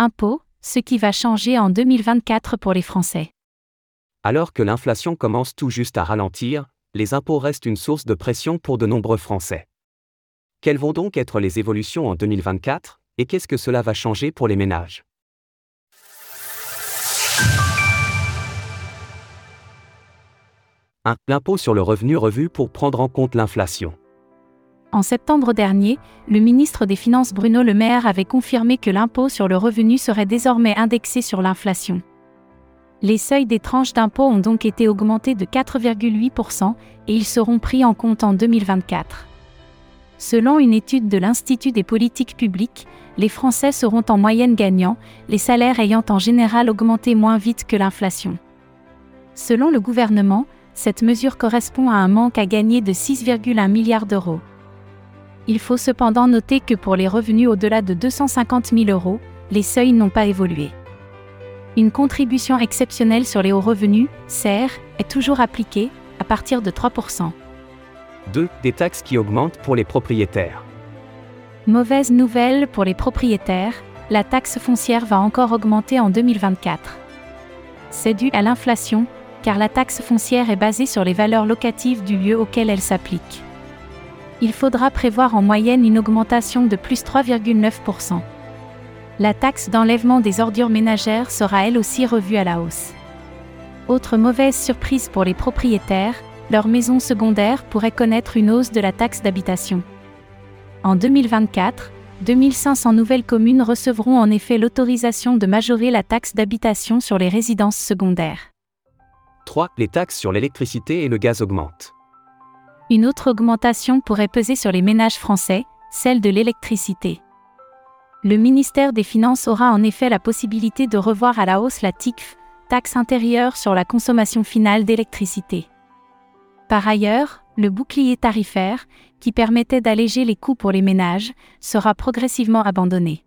Impôts, ce qui va changer en 2024 pour les Français. Alors que l'inflation commence tout juste à ralentir, les impôts restent une source de pression pour de nombreux Français. Quelles vont donc être les évolutions en 2024, et qu'est-ce que cela va changer pour les ménages? 1. L'impôt sur le revenu revu pour prendre en compte l'inflation. En septembre dernier, le ministre des Finances Bruno Le Maire avait confirmé que l'impôt sur le revenu serait désormais indexé sur l'inflation. Les seuils des tranches d'impôt ont donc été augmentés de 4,8% et ils seront pris en compte en 2024. Selon une étude de l'Institut des politiques publiques, les Français seront en moyenne gagnants, les salaires ayant en général augmenté moins vite que l'inflation. Selon le gouvernement, cette mesure correspond à un manque à gagner de 6,1 milliards d'euros. Il faut cependant noter que pour les revenus au-delà de 250 000 euros, les seuils n'ont pas évolué. Une contribution exceptionnelle sur les hauts revenus, CER, est toujours appliquée, à partir de 3%. 2. Des taxes qui augmentent pour les propriétaires. Mauvaise nouvelle pour les propriétaires, la taxe foncière va encore augmenter en 2024. C'est dû à l'inflation, car la taxe foncière est basée sur les valeurs locatives du lieu auquel elle s'applique il faudra prévoir en moyenne une augmentation de plus 3,9%. La taxe d'enlèvement des ordures ménagères sera elle aussi revue à la hausse. Autre mauvaise surprise pour les propriétaires, leur maison secondaire pourrait connaître une hausse de la taxe d'habitation. En 2024, 2500 nouvelles communes recevront en effet l'autorisation de majorer la taxe d'habitation sur les résidences secondaires. 3. Les taxes sur l'électricité et le gaz augmentent. Une autre augmentation pourrait peser sur les ménages français, celle de l'électricité. Le ministère des Finances aura en effet la possibilité de revoir à la hausse la TICF, taxe intérieure sur la consommation finale d'électricité. Par ailleurs, le bouclier tarifaire, qui permettait d'alléger les coûts pour les ménages, sera progressivement abandonné.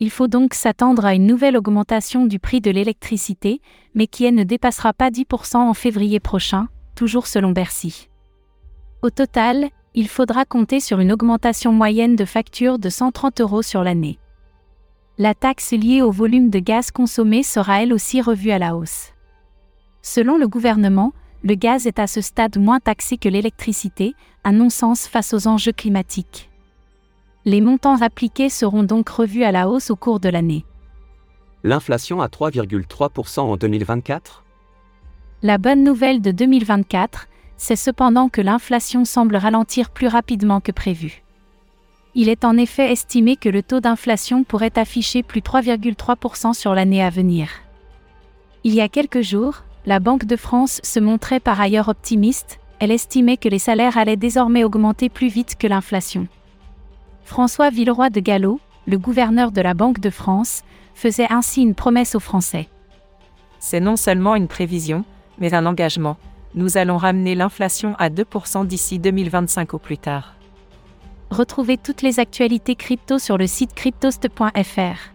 Il faut donc s'attendre à une nouvelle augmentation du prix de l'électricité, mais qui ne dépassera pas 10% en février prochain, toujours selon Bercy. Au total, il faudra compter sur une augmentation moyenne de facture de 130 euros sur l'année. La taxe liée au volume de gaz consommé sera elle aussi revue à la hausse. Selon le gouvernement, le gaz est à ce stade moins taxé que l'électricité, un non-sens face aux enjeux climatiques. Les montants appliqués seront donc revus à la hausse au cours de l'année. L'inflation à 3,3% en 2024 La bonne nouvelle de 2024, c'est cependant que l'inflation semble ralentir plus rapidement que prévu. Il est en effet estimé que le taux d'inflation pourrait afficher plus 3,3% sur l'année à venir. Il y a quelques jours, la Banque de France se montrait par ailleurs optimiste, elle estimait que les salaires allaient désormais augmenter plus vite que l'inflation. François Villeroy de Gallo, le gouverneur de la Banque de France, faisait ainsi une promesse aux Français. C'est non seulement une prévision, mais un engagement, nous allons ramener l'inflation à 2% d'ici 2025 au plus tard. Retrouvez toutes les actualités crypto sur le site cryptost.fr.